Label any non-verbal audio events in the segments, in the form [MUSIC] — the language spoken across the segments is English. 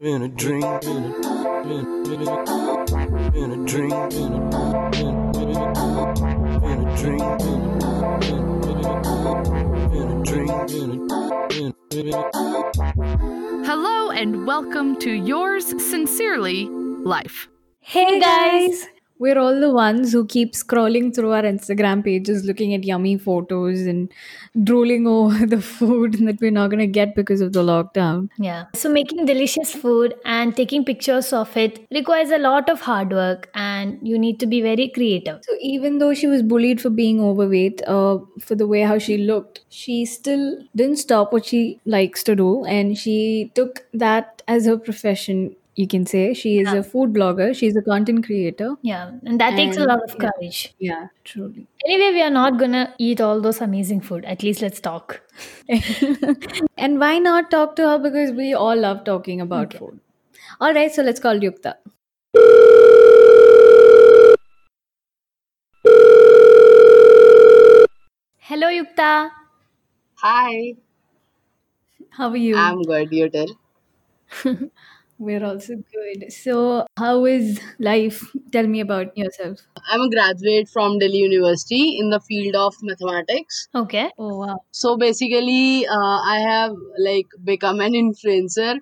In a drink, in a, in, in a, in a drink, in a, in, in a, in a drink, in a, in, in a drink, in a, in, in a. Hello and welcome to yours sincerely, Life. Hey guys! We're all the ones who keep scrolling through our Instagram pages looking at yummy photos and drooling [LAUGHS] over the food that we're not going to get because of the lockdown. Yeah. So making delicious food and taking pictures of it requires a lot of hard work and you need to be very creative. So even though she was bullied for being overweight, uh, for the way how she looked, she still didn't stop what she likes to do and she took that as her profession. You can say she is Yeah. a food blogger. She's a content creator. Yeah. And that takes a lot of yeah. courage. Yeah, truly. Anyway, we are not gonna eat all those amazing food. At least let's talk. [LAUGHS] and why not talk to her? Because we all love talking about Okay. food. All right, so let's call Yukta. Hello Yukta. Hi, How are you? I'm good. You tell. [LAUGHS] We're also good. So, how is life? Tell me about yourself. I'm a graduate from Delhi University in the field of mathematics. Okay. Oh, wow. So basically, uh, I have like become an influencer,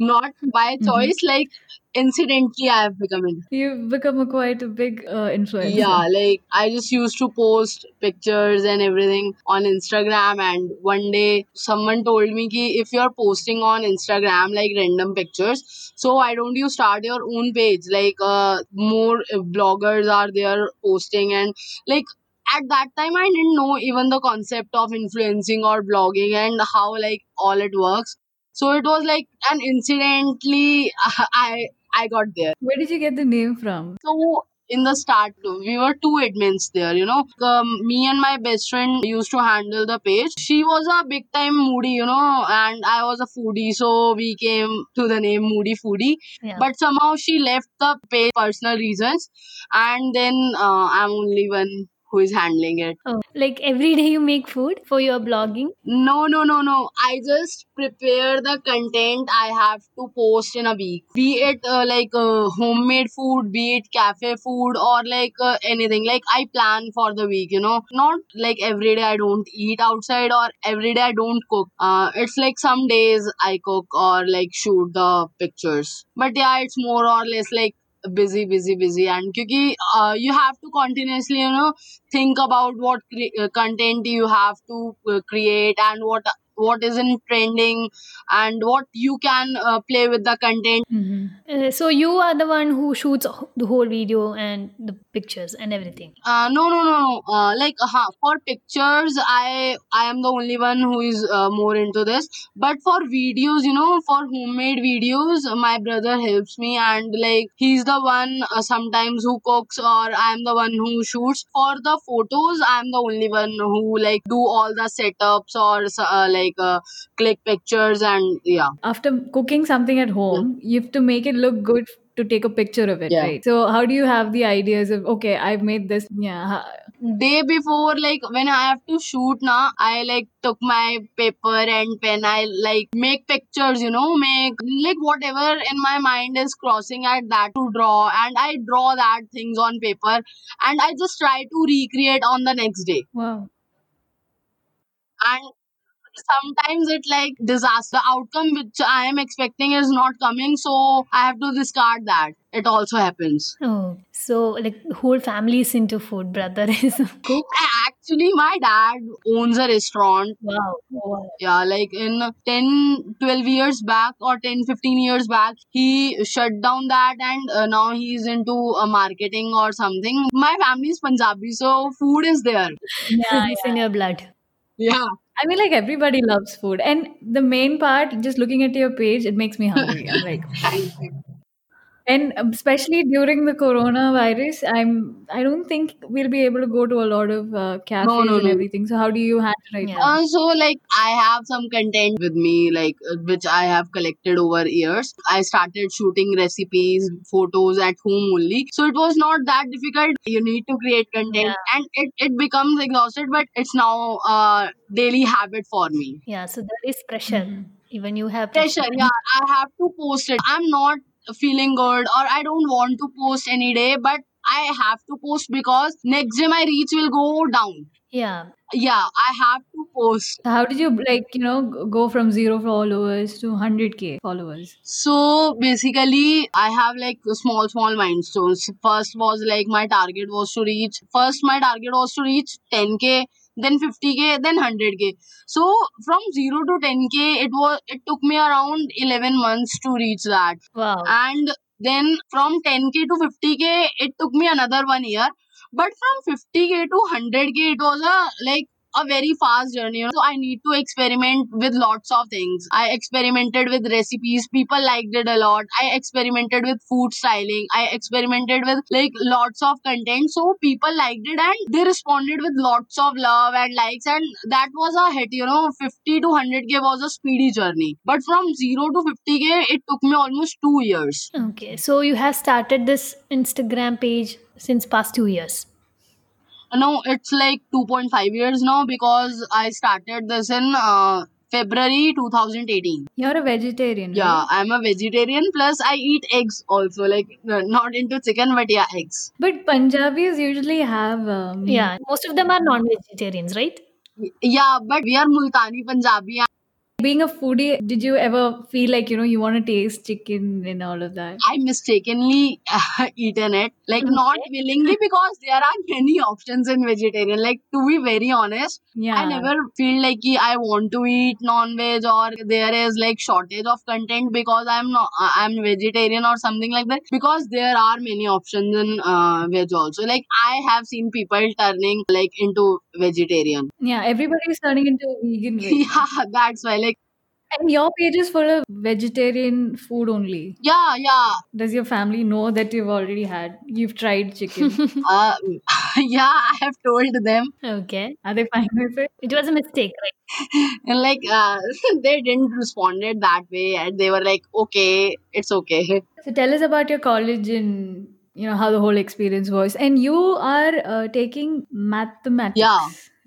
not by Mhm. choice. Like incidentally, I have become an. You've become a quite a big uh, influencer. Yeah, like I just used to post pictures and everything on Instagram, and one day someone told me ki if you're posting on Instagram like random pictures, so why don't you start your own page? Like uh, more bloggers are there posting, and like at that time I didn't know even the concept of influencing or blogging and how like all it works. So it was like an incidentally I I got there. Where did you get the name from? So in the start, we were two admins there. You know, um, me and my best friend used to handle the page. She was a big time moody, you know, and I was a foodie, so we came to the name Moody Foodie. Yeah. But somehow she left the page personal reasons, and then uh, I'm only one who is handling it. oh, like every day you make food for your blogging? No, no, no, no. I just prepare the content I have to post in a week. Be it uh, like uh, homemade food, be it cafe food, or like uh, anything. Like I plan for the week, you know. Not like every day I don't eat outside or every day I don't cook. Uh, it's like some days I cook or like shoot the pictures. But yeah, it's more or less like busy busy busy. And because uh, you have to continuously you know think about what cre- uh, content you have to uh, create and what what isn't trending and what you can uh, play with the content. Uh, so you are the one who shoots the whole video and the pictures and everything. uh, no no no uh, like uh, for pictures i i am the only one who is uh, more into this. But for videos you know for homemade videos my brother helps me and like he's the one uh, sometimes who cooks or i'm the one who shoots. For the photos i'm the only one who like do all the setups or uh, like uh, click pictures and yeah After cooking something at home, you have to make it look good to take a picture of it, Yeah. right? So, how do you have the ideas of, okay, I've made this? Yeah. day before like when i have to shoot now i like took my paper and pen i like make pictures you know make like whatever in my mind is crossing at that to draw and i draw that things on paper and i just try to recreate on the next day Wow. and sometimes it like disaster the outcome which i am expecting is not coming so i have to discard that it also happens Oh, so like whole family is into food. Brother [LAUGHS] is cook. actually my dad owns a restaurant Wow. wow. yeah like in 10 12 years back or 10 15 years back he shut down that and uh, now he's into uh, marketing or something my family is punjabi so food is there Yeah, it's in your blood. yeah I mean, like everybody loves food, and the main part, just looking at your page, it makes me hungry. I'm like, [LAUGHS] and especially during the coronavirus, I'm. I don't think we'll be able to go to a lot of uh, cafes no, and no. everything. So, how do you handle it? Yeah. uh, so like i have some content with me like uh, which i have collected over years i started shooting recipes photos at home only so it was not that difficult you need to create content Yeah. and it, it becomes exhausted but it's now a daily habit for me Yeah, so there is pressure. Mhm. Even you have pressure yeah i have to post it i'm not feeling good or i don't want to post any day but i have to post because next day my reach will go down Yeah. yeah i have to post How did you like you know go from zero followers to 100k followers? so basically i have like small small milestones first was like my target was to reach first my target was to reach 10k then 50k then 100k so from 0 to 10k it was it took me around 11 months to reach that. Wow. and then from 10k to 50k it took me another one year. But from 50k to 100k it was a like a very fast journey so i need to experiment with lots of things. I experimented with recipes. People liked it a lot. I experimented with food styling. I experimented with like lots of content. So people liked it and they responded with lots of love and likes. And that was a hit you know. 50 to 100k was a speedy journey. But from 0 to 50k it took me almost 2 years. Okay. So you have started this Instagram page since past two years. No, it's like 2.5 years now because I started this in uh, February 2018. You're a vegetarian. Yeah, right? I'm a vegetarian plus I eat eggs also. Like, uh, not into chicken, but yeah, eggs. But Punjabis usually have um, Yeah. Most of them are non-vegetarians, right? Yeah, but we are Multani Punjabi. Being a foodie, did you ever feel like you know you want to taste chicken and all of that? I mistakenly [LAUGHS] eaten it, like not willingly because there are many options in vegetarian. Like to be very honest, Yeah. I never feel like I want to eat non-veg or there is like shortage of content because I'm not I'm vegetarian or something like that because there are many options in uh, veg also. Like I have seen people turning like into vegetarian. Yeah, everybody is turning into vegan. Right? [LAUGHS] yeah, that's why. Like And your page is full of vegetarian food only. yeah, yeah, Does your family know that you've already had, you've tried chicken? uh, [LAUGHS] [LAUGHS] yeah. I have told them Okay. Are they fine with it? It was a mistake, right? [LAUGHS] and like uh, they didn't responded that way and they were like okay it's okay So tell us about your college and you know how the whole experience was. And you are uh, taking mathematics. Yeah,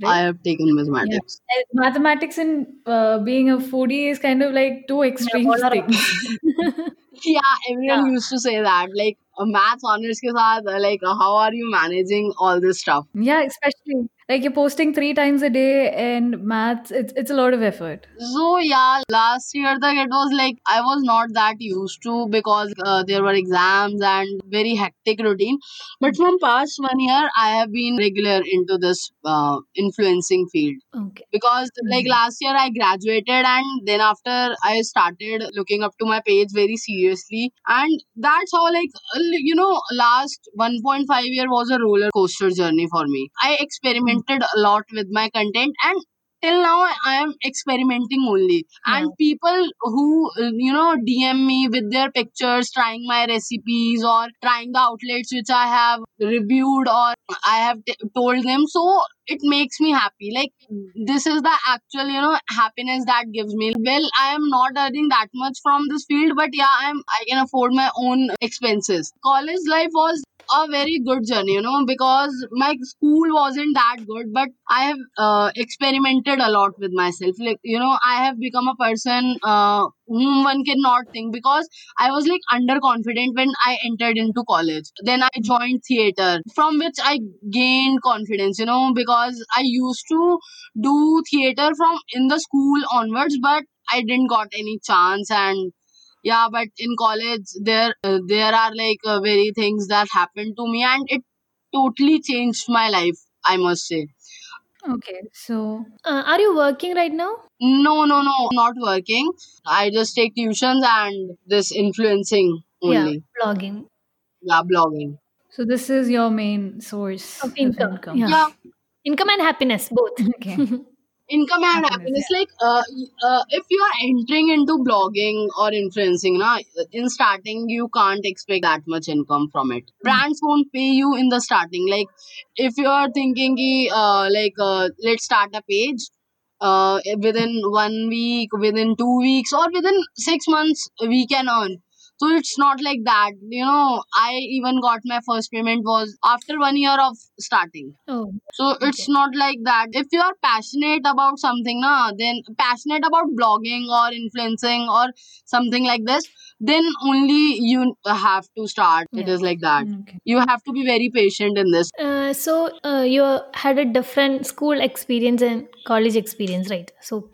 right? i have taken mathematics And mathematics and uh, being a foodie is kind of like two extreme polar things. [LAUGHS] yeah everyone used to say that like a math honors ke saath, like how are you managing all this stuff yeah, especially like you're posting three times a day and maths, it's it's a lot of effort. so yeah last year the it was like i was not that used to because uh, there were exams and very hectic routine. But from past one year i have been regular into this uh, influencing field. Okay. because like last year I graduated and then after I started looking up to my page very seriously. And that's how like uh, you know last 1.5 year was a roller coaster journey for me. I experimented a lot with my content and till now I- am experimenting only. And people who you know DM me with their pictures trying my recipes or trying the outlets which I have reviewed or I have t- told them so it makes me happy. Like this is the actual you know happiness that gives me. Well i am not earning that much from this field but yeah i'm i can afford my own expenses. College life was a very good journey you know because my school wasn't that good but i have uh, experimented a lot with myself. Like you know i have become a person uh, whom one cannot think because i was like underconfident when i entered into college. Then i joined theater from which i gained confidence you know because i used to do theater from in the school onwards but i didn't got any chance and yeah but in college there uh, there are like uh, very things that happened to me and it totally changed my life i must say Okay, so Uh, are you working right now? no no no not working i just take tuitions and this influencing only Yeah, blogging. yeah, blogging so this is your main source Of income. Yeah. yeah Income and happiness, both. [LAUGHS] Okay. [LAUGHS] income and Happiness, happiness like uh, uh, if you are entering into blogging or influencing na, in starting you can't expect that much income from it. Brands won't pay you in the starting. Like if you are thinking ki, uh, like uh, let's start a page uh, within one week within two weeks or within six months we can earn so it's not like that. You know i even got my first payment was after one year of starting. Oh, so it's not like that. If you are passionate about something na then passionate about blogging or influencing or something like this then only you have to start. It Yeah. is like that. Okay. you have to be very patient in this. Uh, so uh, you had a different school experience and college experience, right? So,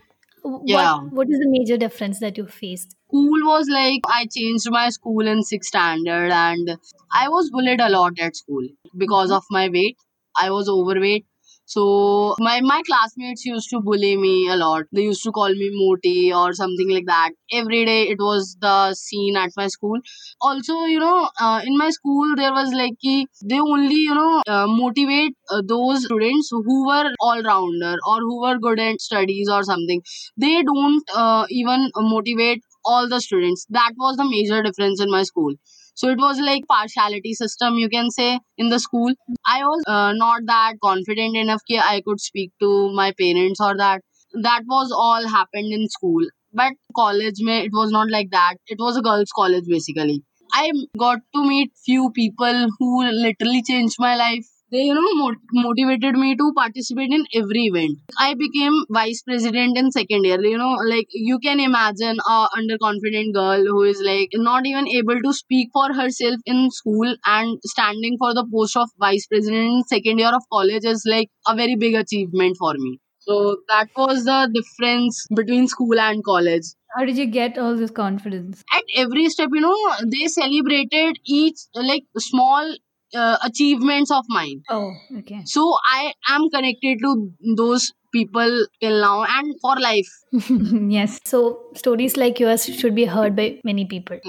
Yeah. what what is the major difference that you faced? school was like I changed my school in sixth standard and I was bullied a lot at school because mm-hmm. of my weight. I was overweight. So my my classmates used to bully me a lot. They used to call me Moti or something like that. Every day it was the scene at my school. Also, you know, uh, in my school there was like they only you know uh, motivate uh, those students who were all rounder or who were good at studies or something. They don't uh, even motivate all the students. That was the major difference in my school. So it was like partiality system you can say in the school. I was uh, not that confident enough that I could speak to my parents or that. That was all happened in school. But college mein, it was not like that. It was a girls' college basically. I got to meet few people who literally changed my life. They, you know, mot- motivated me to participate in every event. I became vice president in second year. You know, like you can imagine a underconfident girl who is like not even able to speak for herself in school and standing for the post of vice president in second year of college is like a very big achievement for me. So that was the difference between school and college How did you get all this confidence? at every step you know they celebrated each like small uh, achievements of mine Oh, okay. so i am connected to those people till now and for life [LAUGHS] yes. So, stories like yours should be heard by many people.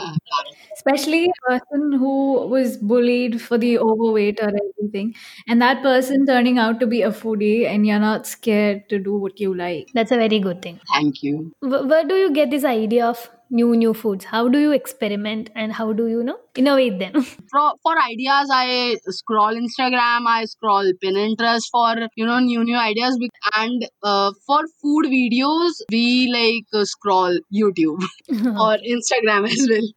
Especially a person who was bullied for the overweight or everything, and that person turning out to be a foodie, and you're not scared to do what you like. That's a very good thing. thank you Wh- where do you get this idea of new new foods? How do you experiment and how do you, know innovate them? [LAUGHS] for, for ideas i scroll instagram i scroll pinterest for you know new new ideas and uh, for food videos we like uh, scroll youtube [LAUGHS] [LAUGHS] or instagram as well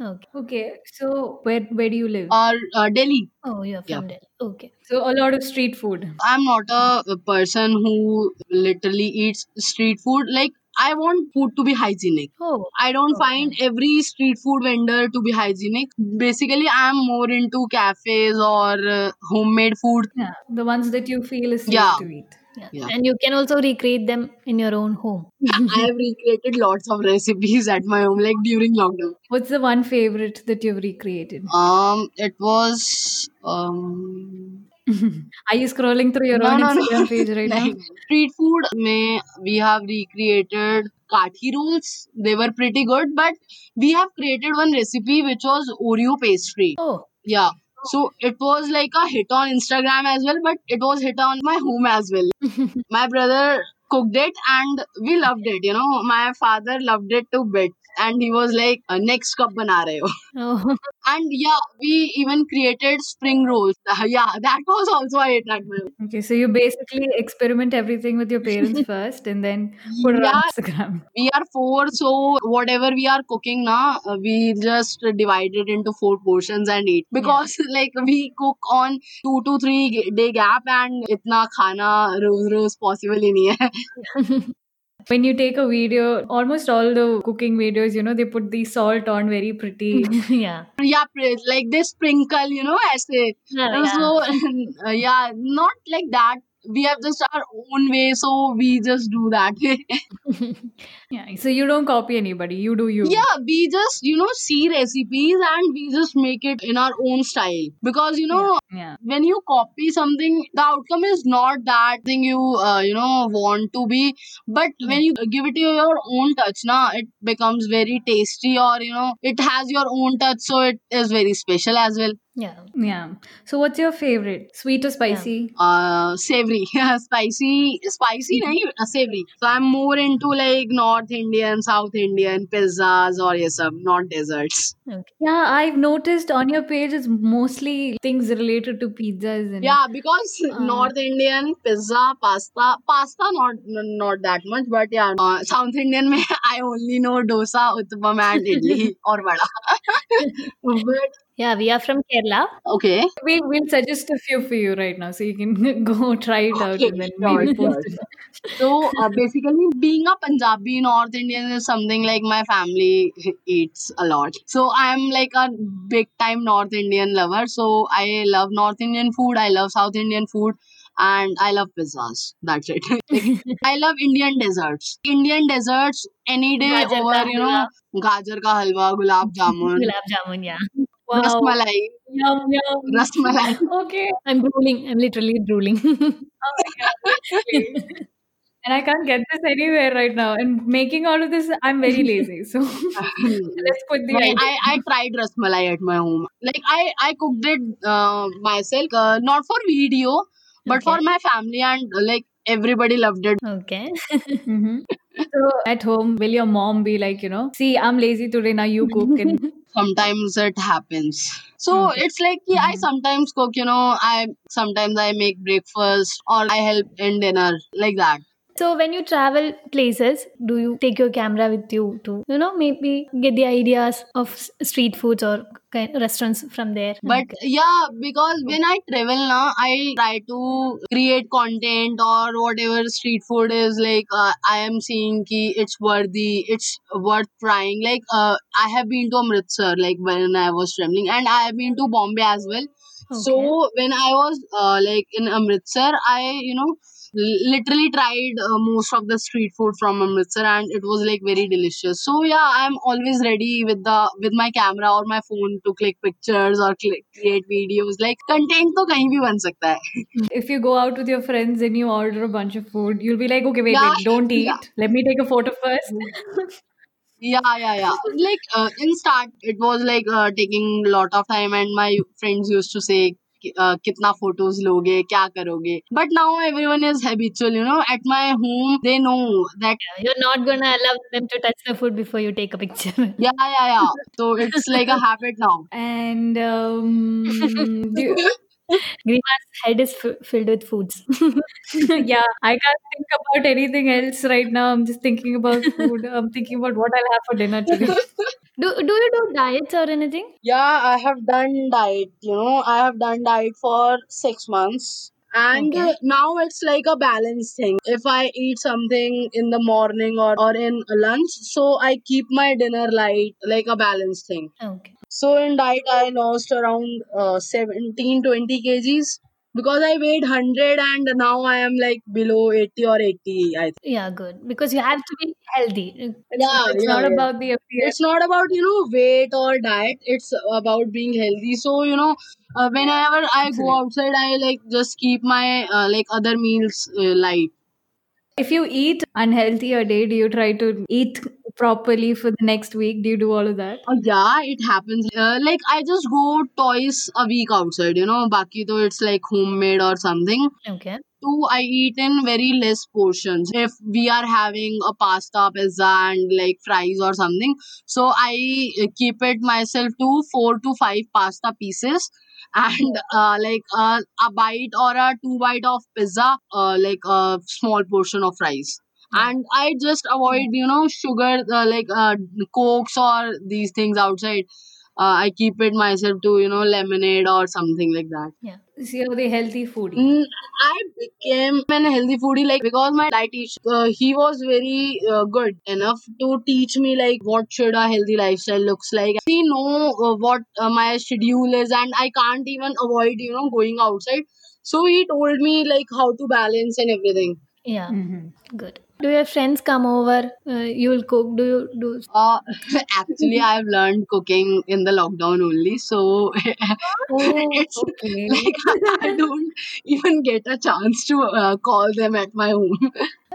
okay. Okay, so where where do you live? or uh, delhi Oh, you're Yeah. from Delhi. Okay. so a lot of street food. I'm not a, a person who literally eats street food. Like, I want food to be hygienic. Oh, I don't Okay. find every street food vendor to be hygienic. Basically, I'm more into cafes or uh, homemade food. Yeah, the ones that you feel is safe Yeah. to eat. yeah. Yeah. And you can also recreate them in your own home. [LAUGHS] I have recreated lots of recipes at my home, like during lockdown. What's the one favorite that you've recreated? Um, it was um. Are you scrolling through your No, own no, no. Page right now? Street food may we have recreated kathi rolls they were pretty good but we have created one recipe which was oreo pastry Oh, yeah so it was like a hit on instagram as well but it was hit on my home as well my brother cooked it and we loved it you know. My father loved it to bit and he was like "Uh, next cup bana rahe ho. [LAUGHS] Oh. and yeah we even created spring rolls. [LAUGHS] Yeah that was also a hit at Okay, so you basically experiment everything with your parents [LAUGHS] first and then put it on Instagram. we are four so whatever we are cooking now uh, we just divide it into four portions and eat. Because like we cook on two to three day gap and itna khana rose rose possible nahi hai [LAUGHS] When you take a video, almost all the cooking videos, you know, they put the salt on very pretty. [LAUGHS] [LAUGHS] yeah. yeah like they sprinkle you know aise Yeah, yeah. so uh, yeah not like that we have just our own way so we just do that Yeah, so you don't copy anybody, you do you. yeah we just you know see recipes and we just make it in our own style because you know Yeah. when you copy something the outcome is not that thing you uh, you know want to be but when you give it your own touch na it becomes very tasty or you know it has your own touch so it is very special as well Yeah. Yeah. So, what's your favorite? Sweet or spicy? uh savory [LAUGHS] spicy spicy [LAUGHS] nahi, uh, savory so i'm more into like north indian south indian pizzas or yes not desserts Okay. Yeah, I've noticed on your page it's mostly things related to pizzas and yeah because Uh. north indian pizza pasta pasta not not that much but yeah uh, south indian mein [LAUGHS] i only know dosa uttapam and idli [LAUGHS] or vada [LAUGHS] but Yeah, we are from Kerala. okay we'll, we'll suggest a few for you right now so you can [LAUGHS] go try it out Okay, and then sure, maybe sure. So uh, basically, being a Punjabi North Indian is something like my family eats a lot. So I'm like a big time North Indian lover. So I love North Indian food. I love South Indian food. And I love pizzas. That's it. [LAUGHS] I love Indian desserts. Indian desserts any day Gajar over, you know, gajar ka halwa, gulab jamun, Gulab jamun, yeah. Wow. rasmalai, Yum, yum. rasmalai. [LAUGHS] Okay. I'm drooling. I'm literally drooling. Oh my God, literally. and I can't get this anywhere right now. And making all of this, I'm very lazy. So [LAUGHS] let's put the But. I, I tried rasmalai at my home. Like I, I cooked it uh, myself, uh, not for video, but for my family, and uh, like everybody loved it. okay. [LAUGHS] Mhm. So at home, will your mom be like, you know, see, I'm lazy today, now you cook and [LAUGHS] Sometimes it happens. So Okay. it's like yeah, I sometimes cook. You know, I sometimes I make breakfast or I help in dinner like that. So when you travel places, do you take your camera with you to, you know, maybe get the ideas of street foods or restaurants from there? But Okay. yeah, because when I travel now, I try to create content or whatever street food is like. Uh, I am seeing ki it's worthy, it's worth trying. Like uh, I have been to Amritsar like when I was traveling, and I have been to Bombay as well. So when I was uh, like in Amritsar, I you know literally tried uh, most of the street food from Amritsar and it was like very delicious. So yeah, I'm always ready with the with my camera or my phone to click pictures or click, create videos. Like content to kahin bhi ban sakta hai. [LAUGHS] if you go out with your friends and you order a bunch of food, you'll be like, okay, wait, yeah, wait don't eat. Yeah. Let me take a photo first. [LAUGHS] yeah yeah yeah like uh, in start it was like uh, taking a lot of time and my friends used to say कितना photos लोगे क्या करोगे? But now everyone is habitual you know at my home they know that you're not gonna allow them to touch the food before you take a picture yeah yeah yeah so it's like a habit now and Grima's head is f- filled with foods. [LAUGHS] yeah, I can't think about anything else right now. I'm just thinking about food. I'm thinking about what I'll have for dinner today. [LAUGHS] do do you do diets or anything? Yeah, I have done diet. You know, I have done diet for six months. And Okay. now it's like a balance thing. If I eat something in the morning or, or in lunch, so I keep my dinner light, like a balance thing. Okay. So in diet, I lost around uh, 17 20 kgs because I weighed 100 and now I am like below 80 or 80, I think. Yeah, good. Because you have to be healthy. It's, Yeah, it's yeah, not yeah. about the appearance. it's not about you know weight or diet it's about being healthy so you know uh, whenever i go outside i like just keep my uh, like other meals uh, light If you eat unhealthy a day, do you try to eat properly for the next week? Do you do all of that? uh, yeah it happens uh, like i just go twice a week outside you know baki though it's like homemade or something Okay. two i eat in very less portions if we are having a pasta pizza and like fries or something so i uh, keep it myself to four to five pasta pieces and uh, like uh, a bite or a two bite of pizza uh, like a small portion of fries and i just avoid you know sugar uh, like uh, cokes or these things outside uh, i keep it myself to you know lemonade or something like that yeah So you're the healthy foodie. Mm, I became an healthy foodie like because my diet teacher uh, he was very uh, good enough to teach me like what should a healthy lifestyle looks like. He know uh, what uh, my schedule is and I can't even avoid you know going outside. So he told me like how to balance and everything. Yeah. Mhm. Good. Do your friends come over? Uh, you'll cook. Do you do? Uh, [LAUGHS] actually, I've learned cooking in the lockdown only, so [LAUGHS] it's okay. like I don't even get a chance to uh, call them at my home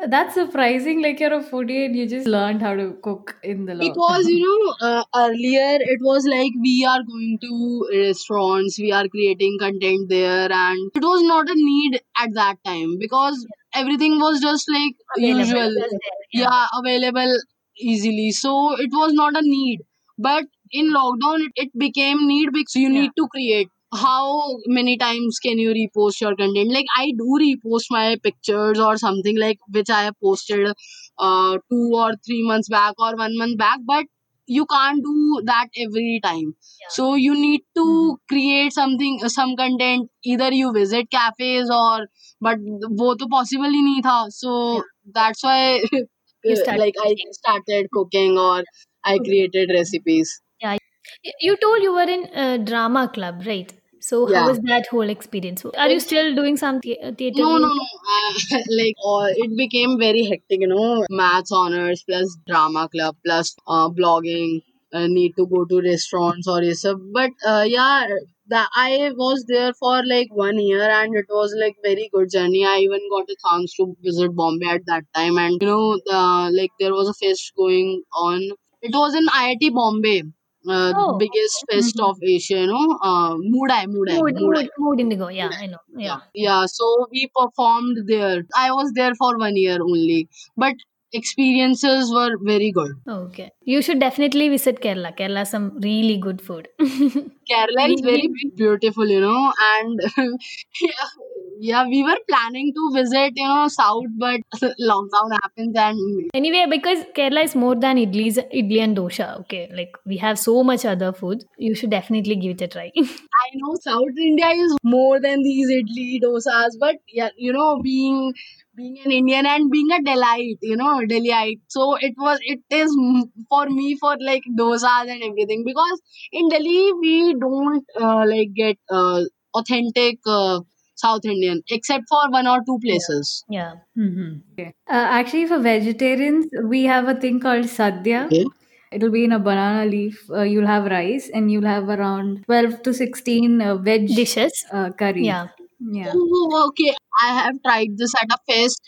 That's surprising. Like you're a foodie and you just learned how to cook in the lockdown. because you know uh, earlier it was like we are going to restaurants, we are creating content there, and it was not a need at that time because everything was just like Available. usual. There, yeah available easily so it was not a need but in lockdown it, it became need because you Yeah. need to create how many times can you repost your content like i do repost my pictures or something like which i have posted uh two or three months back or one month back but you can't do that every time so you need to create something some content either you visit cafes or but वो तो possible ही नहीं था so that's why [LAUGHS] You started like I cooking. started cooking or I created recipes. Y- You told you were in a drama club, right? So how was that whole experience? Are you still doing some the- theater? No, no, no. Uh, [LAUGHS] like uh, it became very hectic, you know. Maths honors plus drama club plus uh, blogging. Uh, need to go to restaurants or this. But uh, yeah, that I was there for like one year and it was like very good journey. I even got a chance to visit Bombay at that time, and you know, uh, like there was a fest going on. It was in IIT Bombay. Uh, Oh. biggest fest of Asia, you know, uh, Moodai, Moodai, Mood, Moodai. mood, mood indigo. Yeah, I know. Yeah. Yeah, so we performed there. I was there for one year only, but experiences were very good. Okay. You should definitely visit Kerala. Kerala some really good food. [LAUGHS] Kerala is very beautiful, you know, and [LAUGHS] yeah, yeah, we were planning to visit, you know, south, but [LAUGHS] lockdown happens and anyway, because Kerala is more than idlis, idli and dosha. Okay, like we have so much other food. You should definitely give it a try. [LAUGHS] I know South India is more than these idli dosas, but yeah, you know, being being an Indian and being a Delite, you know, Delhiite. So it was, it is for me for like dosas and everything because in Delhi we don't uh, like get uh, authentic uh, South Indian except for one or two places. yeah. Mm-hmm. Okay. Uh, actually, for vegetarians, we have a thing called sadhya. Okay. It'll be in a banana leaf. Uh, you'll have rice, and you'll have around twelve to sixteen uh, veg Dishes. uh, curries. Yeah. Yeah. Oh, okay. I have tried this at a fest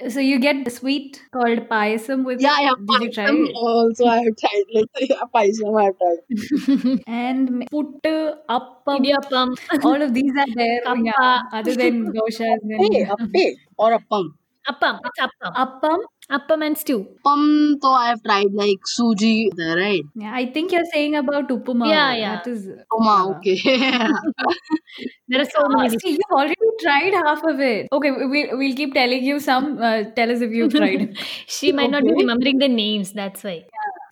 in So you get the sweet called payasam with yeah, yeah, Did you try paisam it? also I have tried like [LAUGHS] yeah, paisam I have tried. [LAUGHS] And puttu, appam, Idiyappam. all of these are there. Yeah, other than doshas. Hey, appe or appam. Appam. It's appam. appam. Appam and stew. Appam, so I have tried like suji, there, right? Yeah, I think you're saying about upama. Yeah, yeah. That is. Oma, okay. [LAUGHS] There are so many. Ah, see, you've already tried half of it. Okay, we'll, we'll keep telling you some. Uh, tell us if you've tried. [LAUGHS] she might not be remembering the names. That's why.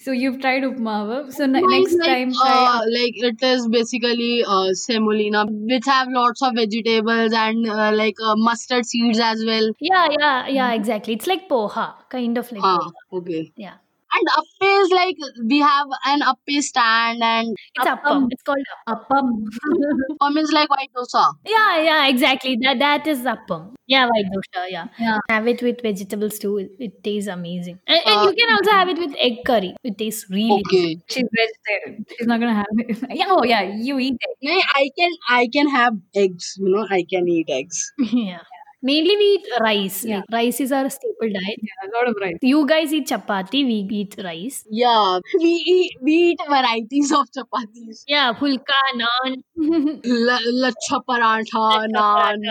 So you've tried upma. So No, next like, time, try. uh, like it is basically uh, semolina, which have lots of vegetables and uh, like uh, mustard seeds as well. Yeah, yeah, yeah. Exactly. It's like poha, kind of like Ah, poha. okay. Yeah. And appe is like we have an appe stand and It's appam. It's called appam. appam. [LAUGHS] appam is like white dosa. Yeah, yeah, exactly. That that is appam. Yeah, white dosha. Yeah. Yeah. Have it with vegetables too. It, it tastes amazing. And, and you Uh, can also have it with egg curry. It tastes really. Okay. She's vegetarian. She's not gonna have it. [LAUGHS] yeah, oh yeah, you eat it. I can I can have eggs. You know, I can eat eggs. [LAUGHS] yeah. Mainly we eat rice. Yeah. Like, rice is our staple diet. Yeah, a lot of rice. You guys eat chapati. We eat rice. Yeah, [LAUGHS] we eat we eat varieties of chapatis. Yeah, pulka, naan. [LAUGHS] La, lacha paratha, naan.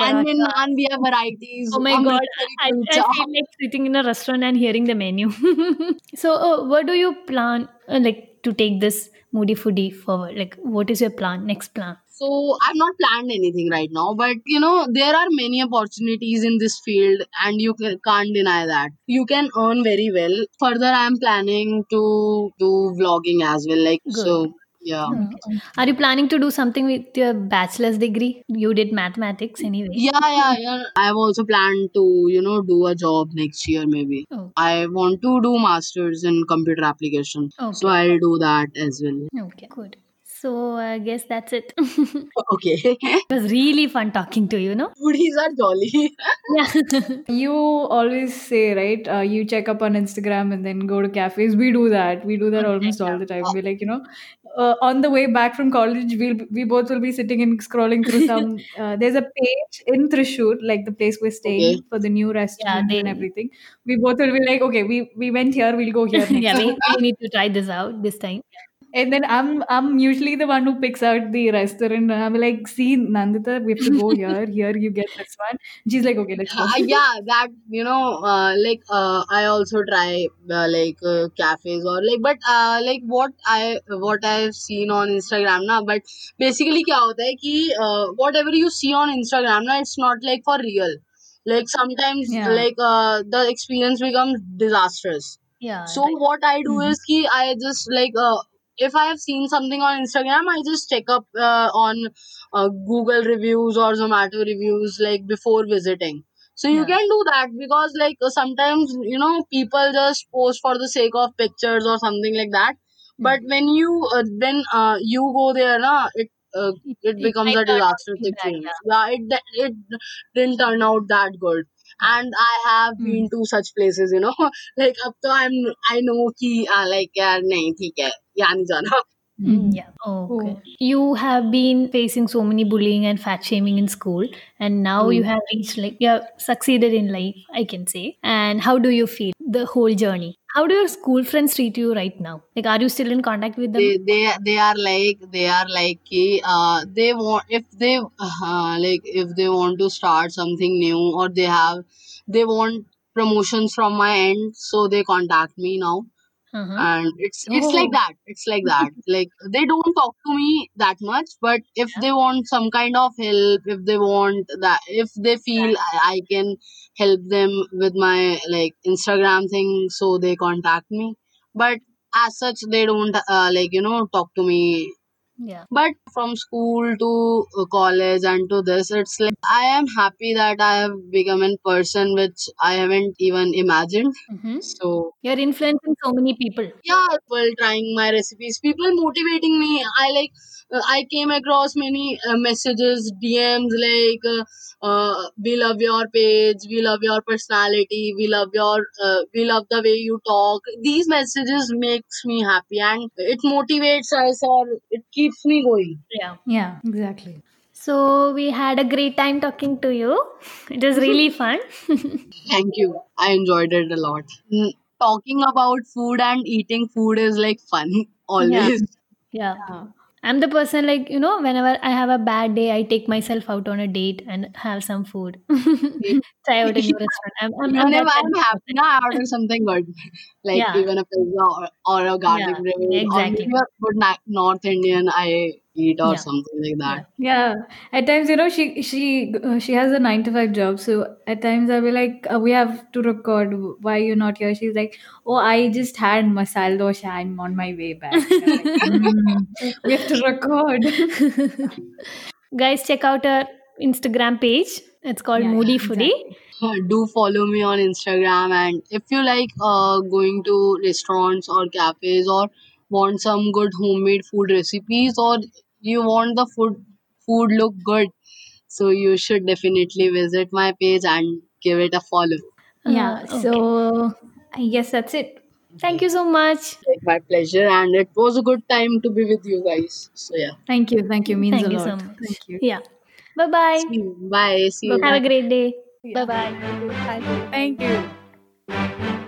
And in naan we have varieties. Oh my god, I, I feel like sitting in a restaurant and hearing the menu. [LAUGHS] so, uh, what do you plan, uh, like, to take this moody foodie forward? Like, what is your plan, next plan? So I've not planned anything right now, but you know there are many opportunities in this field, and you can't deny that you can earn very well. Further, I'm planning to do vlogging as well. Like Good. so, yeah. Hmm, are you planning to do something with your bachelor's degree? You did mathematics anyway. Yeah, yeah, yeah. I've also planned to, you know, do a job next year maybe. Oh, I want to do masters in computer application. okay. So I'll do that as well. okay, good. So I guess that's it. [LAUGHS] Okay. it was really fun talking to you, no? Foodies are jolly. Yeah. [LAUGHS] You always say, right? Uh, you check up on Instagram and then go to cafes. We do that. We do that almost all the time. We're like, you know, uh, on the way back from college, we'll we both will be sitting and scrolling through [LAUGHS] some. Uh, there's a page in Thrissur, like the place we're staying Okay. for the new restaurant they- and everything. We both will be like, okay, we we went here. We'll go here yeah, we, we need to try this out this time And then I'm I'm usually the one who picks out the restaurant. And I'm like, see, Nandita, we have to go [LAUGHS] here. Here you get this one. She's like, okay, let's go. Uh, yeah, that you know, uh, like uh, I also try uh, like uh, cafes or like, but uh, like what I what I've seen on Instagram now. But basically, क्या होता है कि uh, whatever you see on Instagram now, it's not like for real. Like sometimes, Yeah. like uh, the experience becomes disastrous. Yeah. So what I do Mhm. is ki I just like uh, if I have seen something on Instagram, I just check up uh, on uh, Google reviews or Zomato reviews like before visiting. So you Yeah. can do that because like uh, sometimes you know people just post for the sake of pictures or something like that. But when you uh, when uh, you go there, na it uh, it becomes a disastrous be experience. Yeah, it it didn't turn out that good and I have hmm. been to such places, you know. [LAUGHS] like up to I'm I know ki uh, like uh, yeah, nahi, theek hai, jana. [LAUGHS] Mm. Yeah. Oh. You have been facing so many bullying and fat shaming in school, and now mm. you have reached like you have succeeded in life, I can say. And how do you feel the whole journey? How do your school friends treat you right now? Like, are you still in contact with them? they they they are like they are like uh, they want if they uh, like if they want to start something new or they have they want promotions from my end so they contact me now Uh-huh. and it's it's like Oh. that. It's like that. [LAUGHS] Like they don't talk to me that much but if they want some kind of help if they want that if they feel I, I can help them with my like instagram thing so they contact me. But as such they don't uh, like you know talk to me Yeah. but from school to uh, college and to this it's like i am happy that i have become a person which i haven't even imagined Mhm. so You're influencing so many people. yeah people trying my recipes people motivating me i like i came across many uh, messages dms like uh, uh, we love your page we love your personality we love your uh, we love the way you talk these messages makes me happy and it motivates us or it keeps me going Yeah. Yeah, exactly. So we had a great time talking to you. [LAUGHS] It was really [LAUGHS] fun. thank you i enjoyed it a lot Mm, talking about food and eating food is like fun always Yeah. I'm the person like, you know, whenever I have a bad day, I take myself out on a date and have some food. [LAUGHS] Try out a new [LAUGHS] restaurant. I'm, I'm, Whenever I'm happy, now I order something good, [LAUGHS] like Yeah. even a pizza or, or a garlic Yeah, bread, or exactly. maybe a good North Indian I eat or Yeah. something like that. Yeah, at times you know she she uh, she has a nine to five job, so at times I'll be like, uh, we have to record. Why you not here? She's like, oh, I just had masala dosha. I'm on my way back. Like, [LAUGHS] "Mm, we have to record. [LAUGHS] Guys, check out our Instagram page. It's called Yeah, Moody yeah, Foodie. Do follow me on Instagram, and if you like uh, going to restaurants or cafes or want some good homemade food recipes or you want the food food look good, so you should definitely visit my page and give it a follow. yeah. Uh, okay. So I guess that's it. Thank you so much. Like my pleasure, and it was a good time to be with you guys. So yeah, Thank you. Thank you. Means Thank a you lot. so much. Thank you. Yeah. Bye bye. See you. bye. See you. Have a great day. Bye bye. Thank you.